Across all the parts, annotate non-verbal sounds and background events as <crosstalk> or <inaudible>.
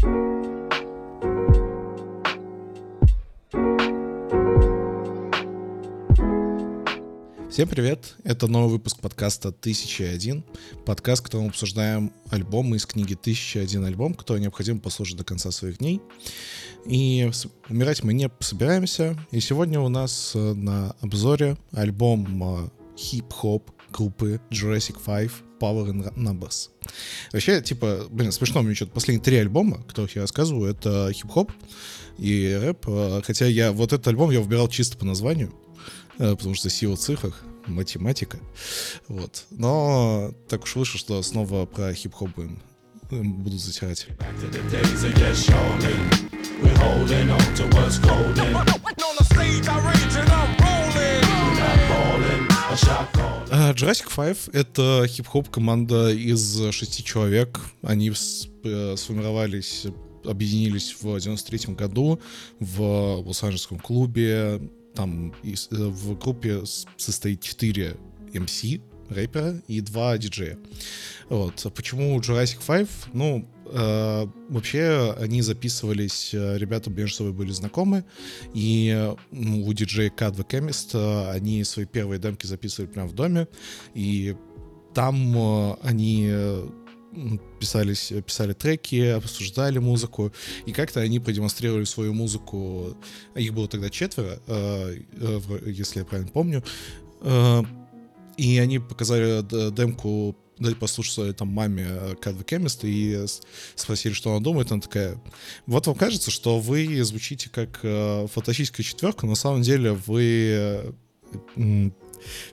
Всем привет! Это новый выпуск подкаста «1001». Подкаст, в котором мы обсуждаем альбомы из книги «1001 альбом», который необходимо послушать до конца своих дней. И умирать мы не собираемся. И сегодня у нас э, на обзоре альбом э, хип-хоп группы Jurassic 5 Power in Numbers. Вообще, типа, блин, смешно, мне что-то последние три альбома, о которых я рассказываю, это хип-хоп и рэп. Э, хотя я вот этот альбом я выбирал чисто по названию, потому что сила в цифрах математика. Вот. Но так уж вышло, что снова про хип-хоп будем будут затирать. Uh, Jurassic 5 — это хип-хоп команда из шести человек. Они э, сформировались, объединились в 93 году в Лос-Анджелесском клубе там э, в группе состоит 4 MC, рэпера и 2 диджея. Вот. Почему Jurassic 5? Ну, э, вообще они записывались, э, ребята между собой были знакомы, и ну, у диджея the Chemist э, они свои первые демки записывали прямо в доме, и там э, они писались, писали треки, обсуждали музыку, и как-то они продемонстрировали свою музыку. Их было тогда четверо, э, э, если я правильно помню. Э, и они показали демку дать послушать своей там маме Cat the Chemist и спросили, что она думает. Она такая, вот вам кажется, что вы звучите как фантастическая четверка, но на самом деле вы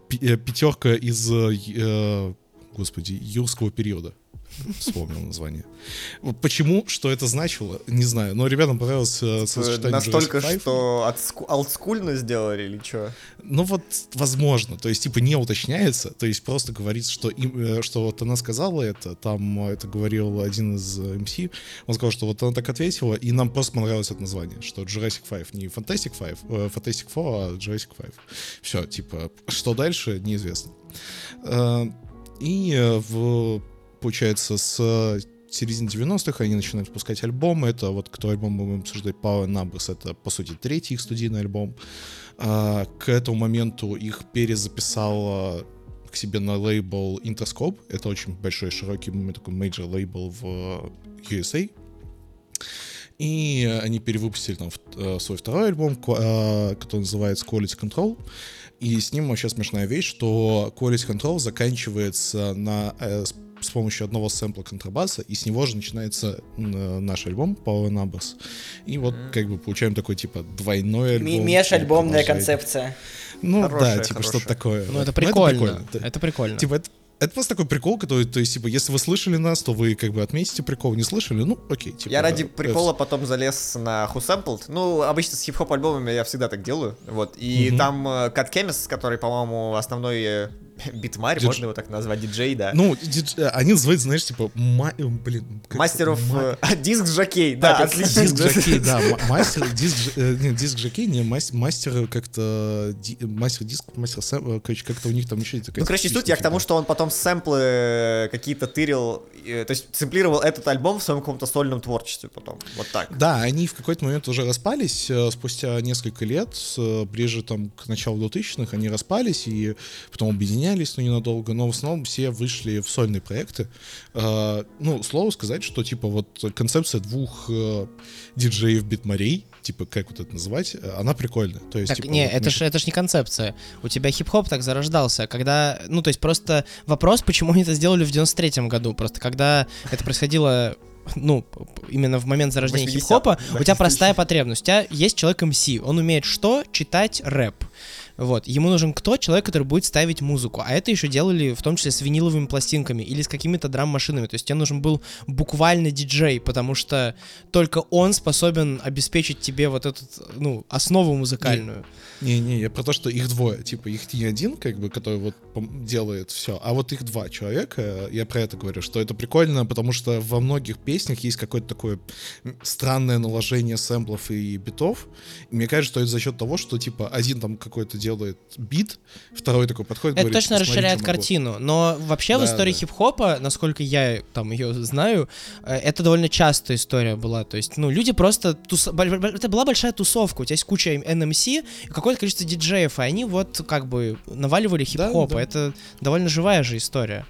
пятерка из, господи, юрского периода вспомнил название. Почему, что это значило, не знаю. Но ребятам понравилось э, сочетание Настолько, что олдскульно сделали или что? Ну вот, возможно. То есть, типа, не уточняется. То есть, просто говорится, что, им, э, что вот она сказала это, там это говорил один из МС. Он сказал, что вот она так ответила, и нам просто понравилось это название, что Jurassic 5 не Fantastic 5, э, Fantastic 4, а Jurassic 5. Все, типа, что дальше, неизвестно. Э, и в получается, с э, середины 90-х они начинают выпускать альбомы. Это вот кто альбом мы будем обсуждать, Power Numbers, это, по сути, третий их студийный альбом. А, к этому моменту их перезаписал к себе на лейбл Interscope. Это очень большой, широкий, такой major лейбл в USA. И они перевыпустили там э, свой второй альбом, э, который называется Quality Control. И с ним вообще смешная вещь, что Quality Control заканчивается на с помощью одного сэмпла контрабаса, и с него же начинается наш альбом Power Numbers. И вот mm. как бы получаем такой типа двойной альбом. Межальбомная концепция. Ну хорошая, да, типа что-то такое. Ну это прикольно. Ну, это прикольно. Это прикольно. Типа это, это просто такой прикол, который, то есть, типа, если вы слышали нас, то вы как бы отметите прикол, не слышали, ну, окей. Типа, я ради прикола потом залез на Who Sampled. Ну, обычно с хип-хоп альбомами я всегда так делаю, вот. И mm-hmm. там Cut э, Chemist, который, по-моему, основной э, <laughs> битмарь, Дидж... можно его так назвать, диджей, да. Ну, дидж... Э, они называют, знаешь, типа, ма... Э, блин... Мастеров... Ма... Э, <laughs> диск-жокей, да, отлично. Диск-жокей, <laughs> да, мастер, диск, не, диск-жокей, не, мастер как-то, мастер диск, мастер сэм, короче, как-то у них там еще такая... Ну, короче, суть я к тому, что он потом сэмплы какие-то тырил, то есть сэмплировал этот альбом в своем каком-то сольном творчестве потом, вот так. Да, они в какой-то момент уже распались, спустя несколько лет, ближе там к началу 2000-х, они распались, и потом объединялись объединялись, но ненадолго, но в основном все вышли в сольные проекты. Э, ну, слово сказать, что, типа, вот концепция двух э, диджеев-битмарей, типа, как вот это называть, она прикольная. То есть, так, типа, не, вот, это ж, это ж не концепция. У тебя хип-хоп так зарождался, когда, ну, то есть просто вопрос, почему они это сделали в 93-м году, просто когда это происходило ну, именно в момент зарождения хип-хопа, у тебя простая потребность. У тебя есть человек МС, он умеет что? Читать рэп. Вот. Ему нужен кто? Человек, который будет ставить музыку. А это еще делали в том числе с виниловыми пластинками или с какими-то драм-машинами. То есть тебе нужен был буквально диджей, потому что только он способен обеспечить тебе вот эту, ну, основу музыкальную. Не-не, я про то, что их двое. Типа, их не один, как бы, который вот делает все, а вот их два человека. Я про это говорю, что это прикольно, потому что во многих песнях есть какое-то такое странное наложение сэмплов и битов. И мне кажется, что это за счет того, что, типа, один там какой-то делает бит, второй такой подходит, Это говорит, точно «Посмотри, расширяет что могу». картину, но вообще в Да, истории да. хип-хопа, насколько я там ее знаю, э, это довольно частая история была. То есть, ну, люди просто... тус- Это была большая тусовка, у тебя есть куча NMC и какое-то количество диджеев, и они вот как бы наваливали хип-хопа. да. Это довольно живая же история.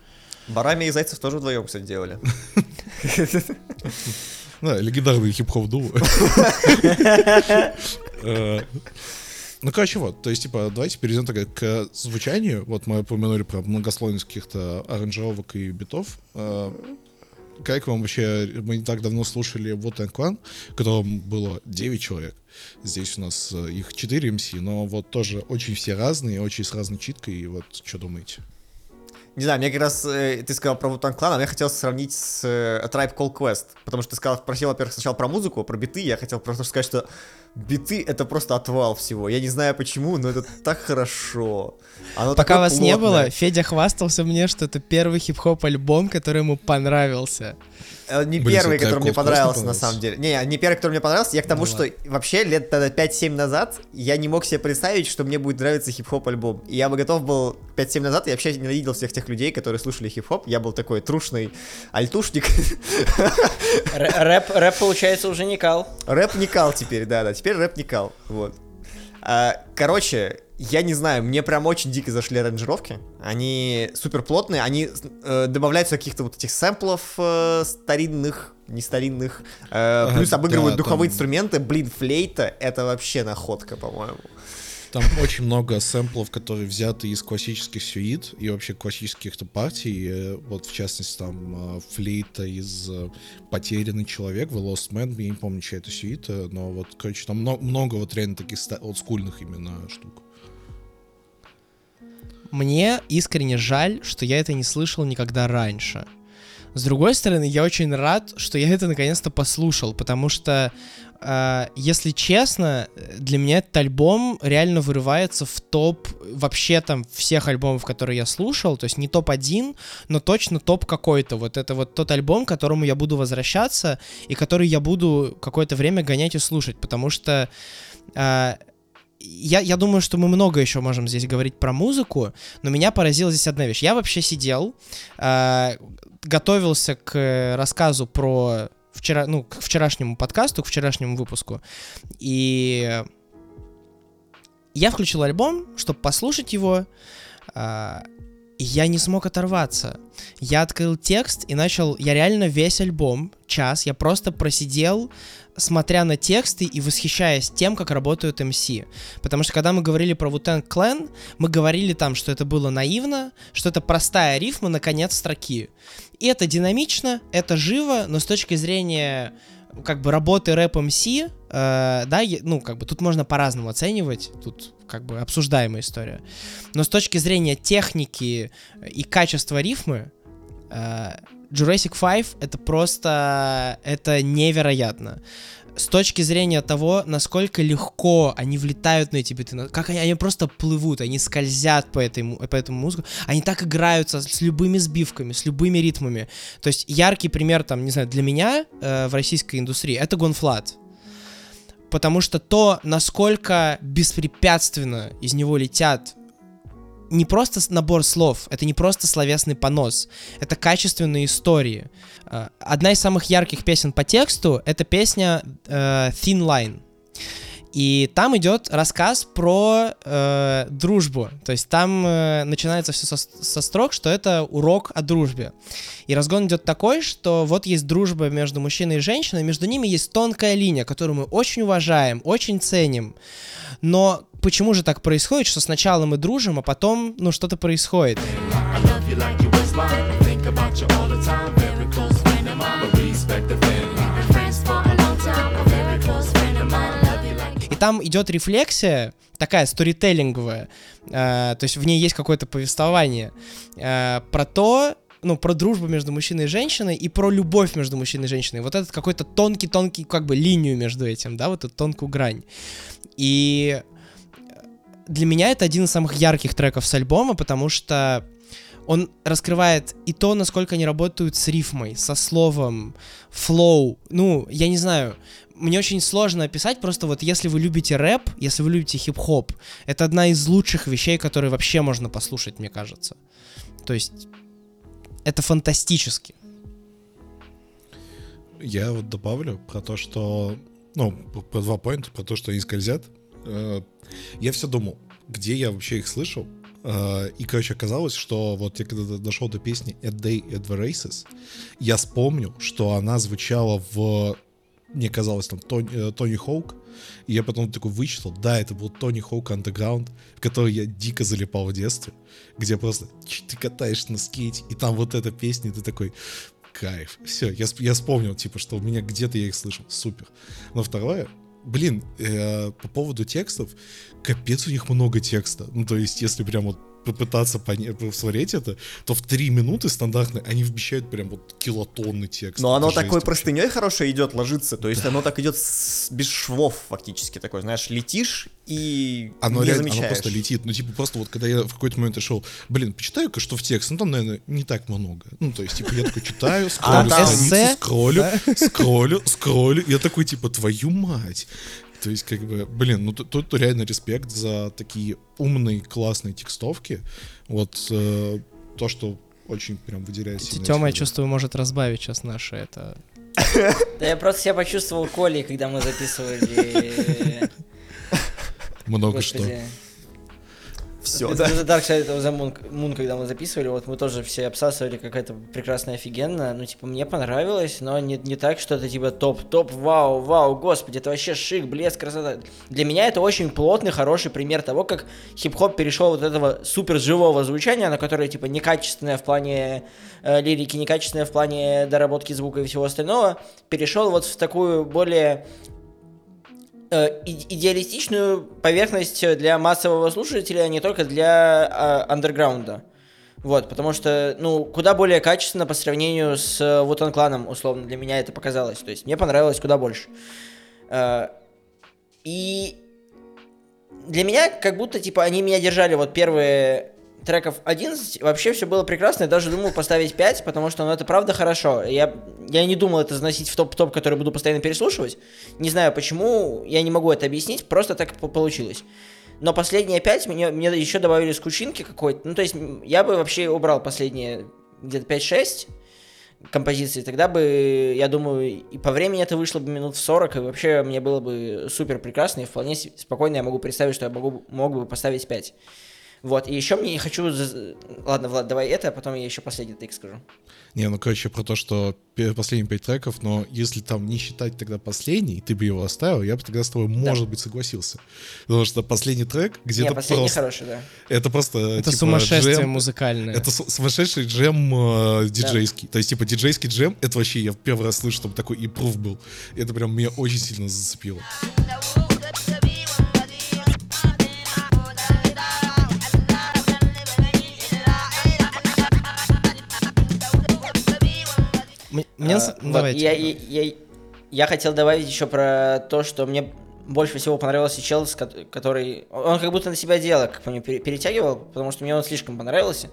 Барами и Зайцев тоже вдвоем, кстати, делали. <laughs> Да, легендарный хип-хоп дуо. <laughs> Ну, короче, вот, то есть, типа, давайте перейдем тогда к звучанию. Вот мы упомянули про многослойность каких-то аранжировок и битов. Э, Как вам вообще... Мы не так давно слушали вот Clan, в было 9 человек. Здесь у нас э, их 4 МС, но вот тоже очень все разные, очень с разной читкой. И вот что думаете? Не знаю, мне как раз э, ты сказал про Вутан Клан, а я хотел сравнить с э, Tribe Called Quest, потому что ты сказал, просил, во-первых, сначала про музыку, про биты, я хотел просто сказать, что биты — это просто отвал всего. Я не знаю почему, но это так хорошо. Оно Пока вас не плотное. было, Федя хвастался мне, что это первый хип-хоп альбом, который ему понравился. Э, Не Блин, первый, который мне of Cthulhu понравился, на самом деле. Не, не первый, который мне понравился. Я к тому, Ну что вообще лет тогда 5-7 назад я не мог себе представить, что мне будет нравиться хип-хоп альбом. И я бы готов был 5-7 назад, я вообще ненавидел всех тех людей, которые слушали хип-хоп. Я был такой трушный альтушник. Рэп, рэп, получается, уже не кал. Рэп не кал теперь, да-да, теперь рэп не кал, вот. А, короче, я не знаю, мне прям очень дико зашли аранжировки. Они супер плотные, они э, добавляются каких-то вот этих сэмплов э, старинных, не старинных, э, плюс обыгрывают да, духовые там- инструменты. Блин, флейта это вообще находка, по-моему. Там очень много сэмплов, которые взяты из классических сюит и вообще классических партий. Э, Вот, в частности, там э, флейта из э, «Потерянный человек», The Lost Man, я не помню, чья это сюита, но вот, короче, там мно- много вот реально таких олдскульных именно штук. Мне искренне жаль, что я это не слышал никогда раньше. С другой стороны, я очень рад, что я это наконец-то послушал, потому что, э, если честно, для меня этот альбом реально вырывается в топ вообще там всех альбомов, которые я слушал, то есть не топ-1, но точно топ какой-то. Вот это вот тот альбом, к которому я буду возвращаться и который я буду какое-то время гонять и слушать, потому что э, я, я думаю, что мы много еще можем здесь говорить про музыку, но меня поразила здесь одна вещь. Я вообще сидел, э, готовился к рассказу про вчера, ну, к вчерашнему подкасту, к вчерашнему выпуску, и я включил альбом, чтобы послушать его, а, и я не смог оторваться. Я открыл текст и начал, я реально весь альбом, час, я просто просидел, смотря на тексты и восхищаясь тем, как работают MC. Потому что когда мы говорили про Wu-Tang Clan, мы говорили там, что это было наивно, что это простая рифма на конец строки. И это динамично, это живо, но с точки зрения как бы работы рэп MC, э, да, ну, как бы тут можно по-разному оценивать, тут как бы обсуждаемая история. Но с точки зрения техники и качества рифмы, э, Jurassic 5 это просто, это невероятно. С точки зрения того, насколько легко они влетают на эти биты, как они, они просто плывут, они скользят по, этой, по этому музыку, они так играются с любыми сбивками, с любыми ритмами. То есть яркий пример, там, не знаю, для меня э, в российской индустрии это Gone.Fludd. Потому что то, насколько беспрепятственно из него летят не просто набор слов, это не просто словесный понос, это качественные истории. Э, Одна из самых ярких песен по тексту — это песня э, Thin Line. И там идет рассказ про э, дружбу. То есть там э, начинается все со, со строк, что это урок о дружбе. И разгон идет такой, что вот есть дружба между мужчиной и женщиной, между ними есть тонкая линия, которую мы очень уважаем, очень ценим. Но почему же так происходит, что сначала мы дружим, а потом, ну, что-то происходит? I love you like you close там идет рефлексия, такая сторителлинговая, э, то есть в ней есть какое-то повествование э, про то, ну, про дружбу между мужчиной и женщиной и про любовь между мужчиной и женщиной. Вот этот какой-то тонкий-тонкий, как бы, линию между этим, да, вот эту тонкую грань. И для меня это один из самых ярких треков с альбома, потому что он раскрывает и то, насколько они работают с рифмой, со словом, флоу. Ну, я не знаю, мне очень сложно описать, просто вот если вы любите рэп, если вы любите хип-хоп, это одна из лучших вещей, которые вообще можно послушать, мне кажется. То есть это фантастически. Я вот добавлю про то, что... Ну, про два поинта, про то, что они скользят. Э, Я все думал, где я вообще их слышал. Э, И, короче, оказалось, что вот я когда дошел до песни A Day at the Races, я вспомнил, что она звучала в... Мне казалось, там, Тони, э, Тони Хоук. И я потом такой вычитал, да, это был Тони Хоук Underground, в который я дико залипал в детстве, где просто ты катаешься на скейте, и там вот эта песня, и ты такой, кайф. Все, я, я вспомнил, типа, что у меня где-то я их слышал. Супер. Но второе, блин, э, по поводу текстов, капец у них много текста. Ну, то есть, если прям вот попытаться поня- посмотреть это, то в три минуты стандартно они вмещают прям вот килотонны текста. Но оно такой вообще. простыней хорошо идет, ложится. То есть оно так идет с- без швов фактически такой, знаешь, летишь и Оно не реально, оно замечаешь. просто летит. Ну, типа, просто вот когда я в какой-то момент шел, блин, почитаю-ка, что в текст. Ну, там, наверное, не так много. Ну, то есть, типа, я такой читаю, <laughs> скроллю там страницу, скроллю, скроллю, скроллю. Я такой, типа, твою мать. То есть, как бы, блин, ну тут, тут реально респект за такие умные, классные текстовки. Вот э, то, что очень прям выделяется. Тёма, я чувствую, может разбавить сейчас наше это. Да я просто себя почувствовал Колей, когда мы записывали... Много что. Все, Это да. The Dark Side of the Moon, Moon, когда мы записывали, вот мы тоже все обсасывали, как это прекрасно офигенно. Ну, типа, мне понравилось, но не, не так, что это типа топ-топ, вау, вау, господи, это вообще шик, блеск, красота. Для меня это очень плотный, хороший пример того, как хип-хоп перешел вот этого супер живого звучания, на которое, типа, некачественное в плане э, лирики, некачественное в плане доработки звука и всего остального, перешел вот в такую более э, идеалистичную поверхность для массового слушателя, а не только для а, андерграунда. Вот, потому что, ну, куда более качественно по сравнению с Вутан Кланом, условно, для меня это показалось. То есть мне понравилось куда больше. Э, И для меня как будто, типа, они меня держали вот первые треков 11, вообще все было прекрасно, я даже думал поставить 5, потому что, ну, это правда хорошо. Я, я не думал это заносить в топ-топ, который буду постоянно переслушивать. Не знаю почему, я не могу это объяснить, просто так по- получилось. Но последние 5 мне, мне еще добавили скучинки какой-то. Ну, то есть, я бы вообще убрал последние где-то 5-6 композиций, тогда бы, я думаю, и по времени это вышло бы минут в 40, и вообще мне было бы супер прекрасно, и вполне спокойно я могу представить, что я могу, мог бы поставить 5. Вот, и еще мне не хочу... Ладно, Влад, давай это, а потом я еще последний тейк скажу. Не, ну, короче, про то, что последние пять треков, но если там не считать тогда последний, ты бы его оставил, я бы тогда с тобой, может быть, согласился. Потому что последний трек Не, где-то последний просто... хороший, да. Это просто, Это типа, сумасшествие джем. музыкальное. Это су- сумасшедший джем э, диджейский. То есть, типа, диджейский джем, это вообще, я в первый раз слышу, чтобы такой импрув был. И это прям меня очень сильно зацепило. Мне... А, вот, давайте. Я, я, я, я хотел добавить еще про то, что мне больше всего понравился чел, который... Он как будто на себя дело, как по нему пере- перетягивал, потому что мне он слишком понравился.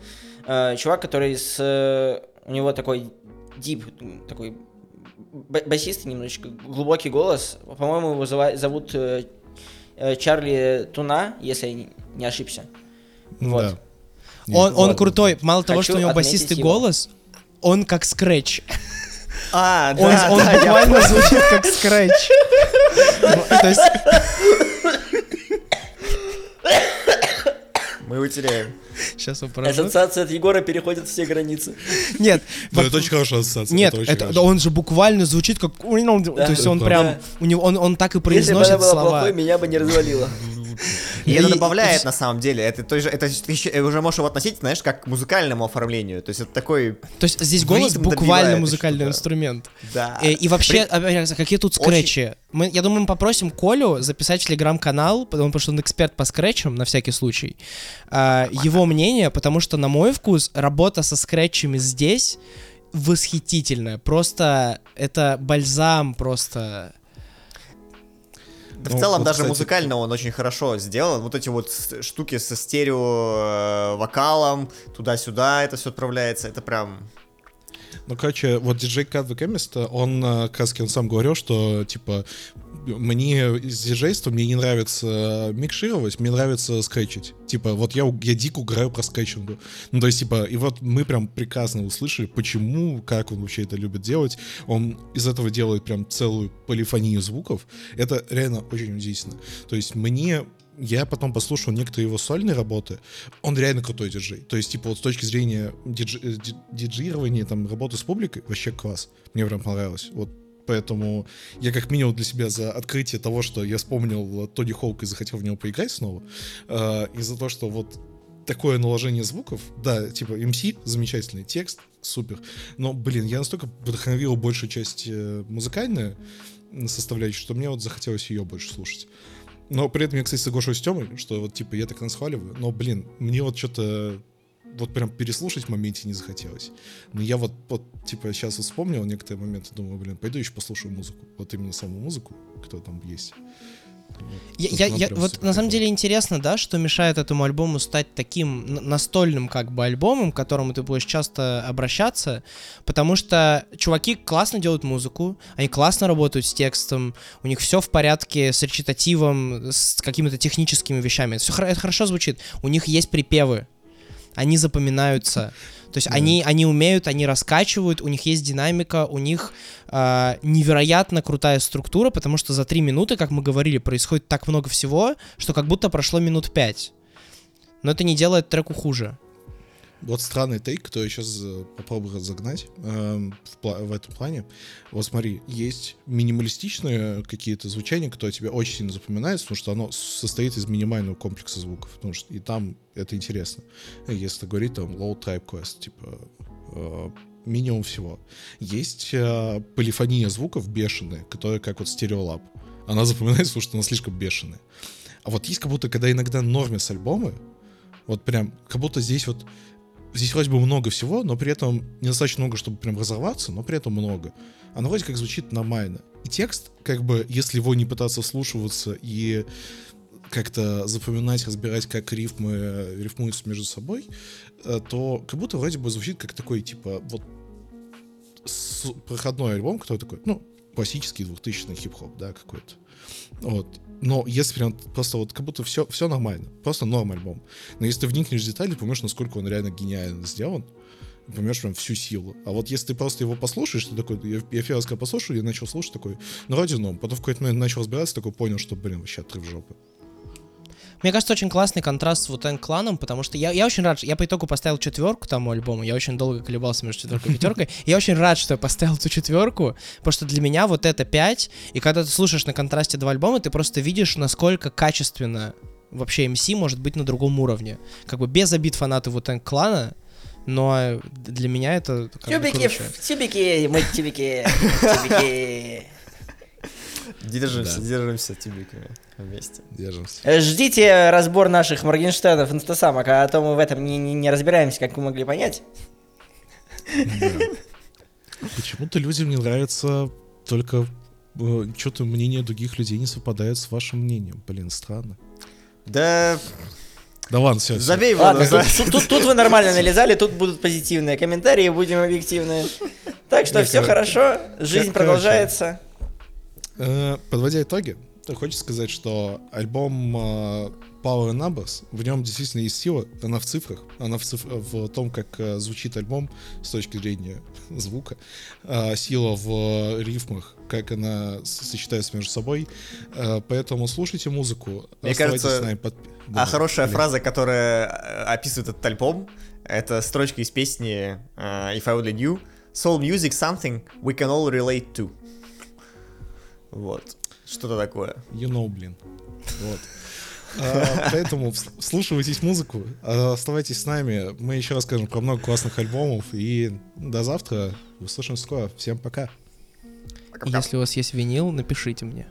Э, чувак, который с... э, У него такой дип, такой ба- басистый немножечко, глубокий голос. По-моему, его зовут э, э, Чарли Туна, если я не- ошибся. Вот. Да. Он, он крутой. Мало того, Хочу что у него басистый его. голос, он как скретч. А, Он, да, он да, я буквально звучит как скретч. Ну, То есть, Мы его теряем. сейчас он поражет. Ассоциация от Егора переходит все границы. Нет, Ну, это очень хорошая ассоциация. Нет, это очень это, да он же буквально звучит как... То есть он Да. прям... Да. У него, он, он так и Если бы она произносит была слова. плохой, меня бы не развалило. <laughs> И это И- добавляет и- на самом деле. Это, той же, это ты уже можешь его относить, знаешь, как к музыкальному оформлению. То есть это такой. То есть здесь В голос буквально музыкальный инструмент. Да. Э, И вообще, раз, какие тут Очень- скретчи? Мы, я думаю, мы попросим Колю записать телеграм-канал, потому потому что он эксперт по скретчам, на всякий случай. А, его мнение, потому что, на мой вкус, работа со скретчами здесь восхитительная. Просто это бальзам, просто... Да Ну, в целом вот, даже кстати, музыкально он очень хорошо сделан. Вот эти вот штуки со стерео э, вокалом, туда-сюда это все отправляется. Это прям... Ну, короче, вот диджей Cat the Chemist, он, э, как раз он сам говорил, что, типа, мне из мне не нравится микшировать, мне нравится скретчить. Типа, вот я, я дико угораю про скретчингу. Ну, то есть, типа, и вот мы прям прекрасно услышали, почему, как он вообще это любит делать. Он из этого делает прям целую полифонию звуков. Это реально очень удивительно. То есть, мне я потом послушал некоторые его сольные работы, он реально крутой диджей. То есть, типа, вот с точки зрения дидж... э, ди- диджирования, там, работы с публикой, вообще класс. Мне прям понравилось. Вот поэтому я как минимум для себя за открытие того, что я вспомнил Тони Хоук и захотел в него поиграть снова, э, и за то, что вот такое наложение звуков, да, типа MC, замечательный текст, супер, но, блин, я настолько вдохновил большую часть э, музыкальную составляющую, что мне вот захотелось ее больше слушать. Но при этом я, кстати, соглашусь с Тёмой, что вот, типа, я так насхваливаю, но, блин, мне вот что-то вот прям переслушать в моменте не захотелось. Но я вот, вот типа, сейчас вот вспомнил некоторые моменты, думаю, блин, пойду еще послушаю музыку. Вот именно саму музыку, кто там есть. Я, Тут я- я- вот на самом деле интересно, да, что мешает этому альбому стать таким настольным как бы альбомом, к которому ты будешь часто обращаться, потому что чуваки классно делают музыку, они классно работают с текстом, у них все в порядке с речитативом, с какими-то техническими вещами, это хорошо звучит, у них есть припевы, они запоминаются. То есть Да. они, они умеют, они раскачивают, у них есть динамика, у них а, невероятно крутая структура, потому что за три минуты, как мы говорили, происходит так много всего, что как будто прошло минут пять. Но это не делает треку хуже. Вот странный тейк, который я сейчас попробую разогнать эм, в, в этом плане. Вот смотри, есть минималистичные какие-то звучания, которые тебе очень сильно запоминаются, потому что оно состоит из минимального комплекса звуков. Потому что и там это интересно. Если говорить там low type quest, типа э, минимум всего. Есть э, полифония звуков бешеная, которая как вот стереолаб. Она запоминается, потому что она слишком бешеная. А вот есть как будто, когда иногда норме с альбомы, вот прям, как будто здесь вот здесь вроде бы много всего, но при этом недостаточно много, чтобы прям разорваться, но при этом много. Оно вроде как звучит нормально. И текст, как бы, если его не пытаться вслушиваться и как-то запоминать, разбирать, как рифмы э, рифмуются между собой, э, то как будто вроде бы звучит как такой, типа, вот проходной альбом, который такой, ну, классический 2000 хип-хоп, да, какой-то. Вот. Но если прям просто вот как будто все, все нормально, просто норм альбом. Но если ты вникнешь в детали, поймешь, насколько он реально гениально сделан, поймешь прям всю силу. А вот если ты просто его послушаешь, ты такой, я, я когда послушал, я начал слушать такой, ну, вроде норм. Потом в какой-то момент начал разбираться, такой понял, что, блин, вообще отрыв жопы. Мне кажется, очень классный контраст с вот кланом, потому что я, я очень рад, что- я по итогу поставил четверку тому альбому, я очень долго колебался между четверкой и пятеркой, я очень рад, что я поставил ту четверку, потому что для меня вот это 5, и когда ты слушаешь на контрасте два альбома, ты просто видишь, насколько качественно вообще MC может быть на другом уровне. Как бы без обид фанаты вот клана, но для меня это Тюбики, тюбики, мы тюбики, тюбики. Держимся, Да. держимся тюбиками вместе. Держимся. Э, Ждите разбор наших Моргенштернов инстасамок, а то мы в этом не, не- не разбираемся, как вы могли понять. Почему-то людям не нравится только что-то мнение других людей не совпадает с вашим мнением. Блин, странно. Да, Да ладно, все. забей его. Ладно, назад. тут, тут- тут вы нормально налезали, тут будут позитивные комментарии, будем объективные. Так что все хорошо, жизнь продолжается. Э, Подводя итоги, то хочется сказать, что альбом э, Power Numbers, в нем действительно есть сила, она в цифрах, она в, циф- в том, как э, звучит альбом с точки зрения <laughs> звука, сила в рифмах, как она сочетается между собой, поэтому слушайте музыку, Мне оставайтесь кажется, с нами под- А Да, хорошая блин. фраза, которая описывает этот альбом, это строчка из песни If I Only Knew. Soul music something we can all relate to. Вот. Что-то такое. You know, блин. Вот. А, Поэтому вс- вслушивайтесь музыку, оставайтесь с нами. Мы еще расскажем про много классных альбомов. И до завтра. Услышим скоро. Всем пока. Если у вас есть винил, напишите мне.